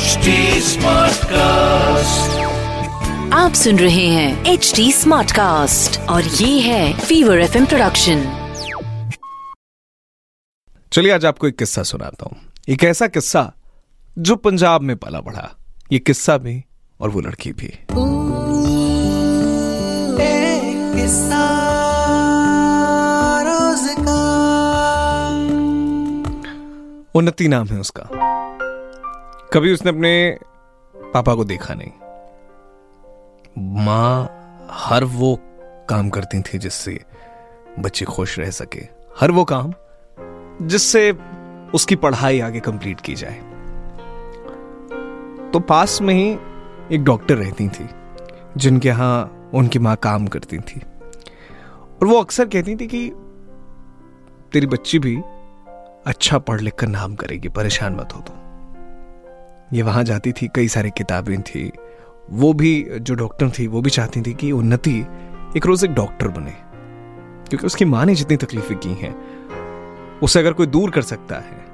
HD Smartcast. आप सुन रहे हैं एच डी स्मार्ट कास्ट और ये है फीवर एफ़ प्रोडक्शन चलिए आज आपको एक किस्सा सुनाता हूँ। एक ऐसा किस्सा जो पंजाब में पला बढ़ा। ये किस्सा भी और वो लड़की भी। उन्नति नाम है उसका। कभी उसने अपने पापा को देखा नहीं। माँ हर वो काम करती थी जिससे बच्चे खुश रह सके। हर वो काम जिससे उसकी पढ़ाई आगे कंप्लीट की जाए। तो पास में ही एक डॉक्टर रहती थी, जिनके यहाँ उनकी माँ काम करती थी। और वो अक्सर कहती थी कि, तेरी बच्ची भी अच्छा पढ़ लिख कर नाम करेगी, परेशान मत हो तो ये वहाँ जाती थी, कई सारी किताबें थी। वो भी, जो डॉक्टर थी, वो भी चाहती थी कि उन्नति एक रोज एक डॉक्टर बने। क्योंकि उसकी माँ ने जितनी तकलीफें की हैं, उसे अगर कोई दूर कर सकता है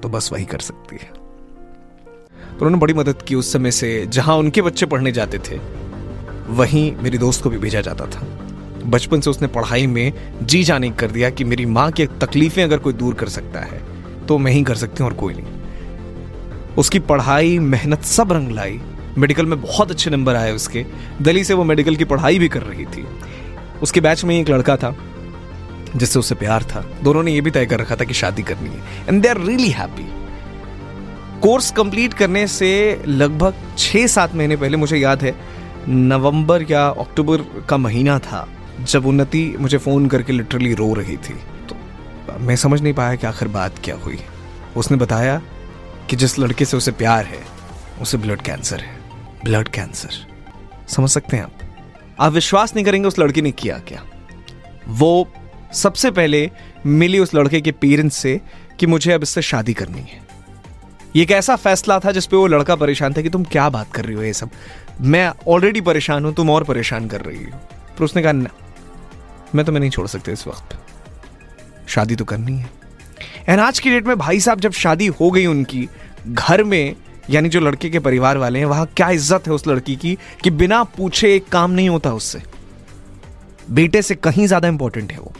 तो बस वही कर सकती है। तो उन्होंने बड़ी मदद की उस समय से, जहाँ उनके बच्चे पढ़ने जाते थे, वहीं मेरी दोस्त को भी भेजा जाता था। बचपन से उसने पढ़ाई में जी जाने कर दिया कि मेरी माँ की तकलीफें अगर कोई दूर कर सकता है तो मैं ही कर सकती हूँ और कोई नहीं। उसकी पढ़ाई, मेहनत सब रंग लाई। मेडिकल में बहुत अच्छे नंबर आए उसके। दिल्ली से वो मेडिकल की पढ़ाई भी कर रही थी। उसके बैच में एक लड़का था, जिससे उसे प्यार था। दोनों ने ये भी तय कर रखा था कि शादी करनी है। And they are really happy course complete करने से लगभग छह सात महीने पहले, मुझे याद है, नवंबर या अक्टूबर का महीना था, जब उन्नति मुझे फ़ोन करके लिटरली रो रही थी। तो मैं समझ नहीं पाया कि आखिर बात क्या हुई। उसने बताया कि जिस लड़के से उसे प्यार है, उसे ब्लड कैंसर है। ब्लड कैंसर समझ सकते हैं आप? आप विश्वास नहीं करेंगे उस लड़की ने किया क्या? वो सबसे पहले मिली उस लड़के के पेरेंट्स से कि मुझे अब इससे शादी करनी है। ये एक ऐसा फैसला था जिसपे वो लड़का परेशान था कि तुम क्या बात कर रही हो ये सब? मैं ऑलरेडी परेशान हूँ, तुम और परेशान कर रही हो। पर उसने कहा, ना, मैं तुम्हें नहीं छोड़ सकते इस वक्त। शादी तो करनी है। एंड आज की डेट में भाई साहब जब शादी हो गई उनकी, घर में, यानी जो लड़के के परिवार वाले हैं, वहाँ क्या इज़्ज़त है उस लड़की की कि बिना पूछे एक काम नहीं होता उससे? बेटे से कहीं ज़्यादा इंपॉर्टेंट है वो।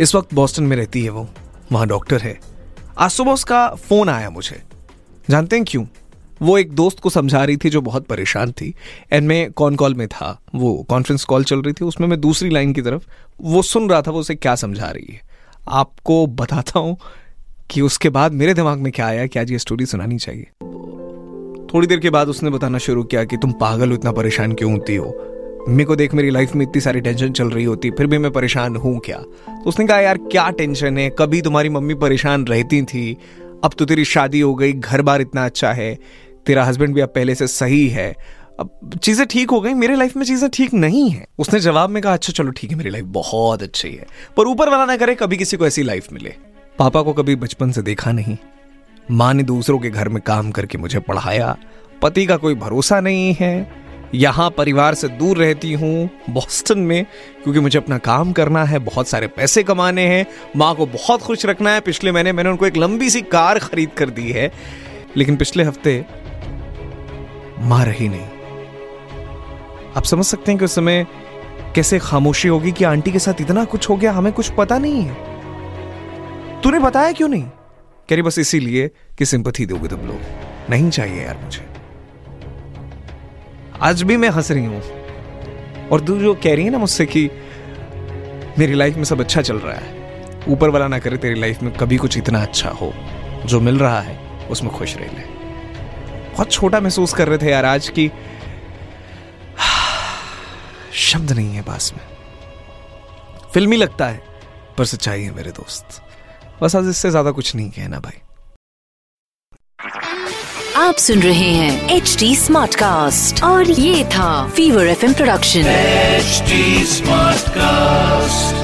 इस वक्त बॉस्टन में रहती है वो, वहाँ डॉक्टर है। आज सुबह उसका फ़ोन आया मुझे। जानते हैं क्यों? वो एक दोस्त को समझा रही थी जो बहुत परेशान थी। एंड मैं कॉन कॉल में था, वो कॉन्फ्रेंस कॉल चल रही थी, उसमें मैं दूसरी लाइन की तरफ़, वो सुन रहा था, वो उसे क्या समझा रही है। आपको बताता हूँ कि उसके बाद मेरे दिमाग में क्या आया कि आज ये स्टोरी सुनानी चाहिए। थोड़ी देर के बाद उसने बताना शुरू किया कि तुम पागल हो, इतना परेशान क्यों होती हो? मेरे को देख, मेरी लाइफ में इतनी सारी टेंशन चल रही होती, फिर भी मैं परेशान हूँ क्या? तो उसने कहा, यार, क्या टेंशन है? कभी तुम्हारी मम्मी परेशान रहती थी, अब तो तेरी शादी हो गई, घर बार इतना अच्छा है, तेरा हस्बैंड भी अब पहले से सही है अब चीज़ें ठीक हो गई, मेरे लाइफ में चीज़ें ठीक नहीं है। उसने जवाब में कहा अच्छा चलो, ठीक है, मेरी लाइफ बहुत अच्छी है। पर ऊपर वाला ना करे, कभी किसी को ऐसी लाइफ मिले। पापा को कभी बचपन से देखा नहीं। माँ ने दूसरों के घर में काम करके मुझे पढ़ाया। पति का कोई भरोसा नहीं है। यहाँ परिवार से दूर रहती हूँ बॉस्टन में, क्योंकि मुझे अपना काम करना है, बहुत सारे पैसे कमाने हैं। माँ को बहुत खुश रखना है। पिछले महीने मैंने उनको एक लंबी सी कार खरीद कर दी है। लेकिन पिछले हफ़्ते माँ रही नहीं। आप समझ सकते हैं कि उस समय कैसे खामोशी होगी कि आंटी के साथ इतना कुछ हो गया, हमें कुछ पता नहीं है। तूने बताया क्यों नहीं? कह रही, बस इसीलिए कि सिंपथी दोगे तुम लोग। नहीं चाहिए यार मुझे। आज भी मैं हंस रही हूँ। और तू जो कह रही है ना मुझसे कि मेरी लाइफ में सब अच्छा चल रहा है, ऊपर वाला ना करे तेरी लाइफ में कभी कुछ इतना अच्छा हो, जो मिल रहा है, उसमें खुश रह ले। बहुत छोटा महसूस कर रहे थे यार आज की शब्द नहीं है पास में। फिल्मी लगता है पर सच्चाई है मेरे दोस्त। बस आज इससे ज़्यादा कुछ नहीं कहना भाई। आप सुन रहे हैं एच डी स्मार्ट कास्ट और ये था fever F production H smart cost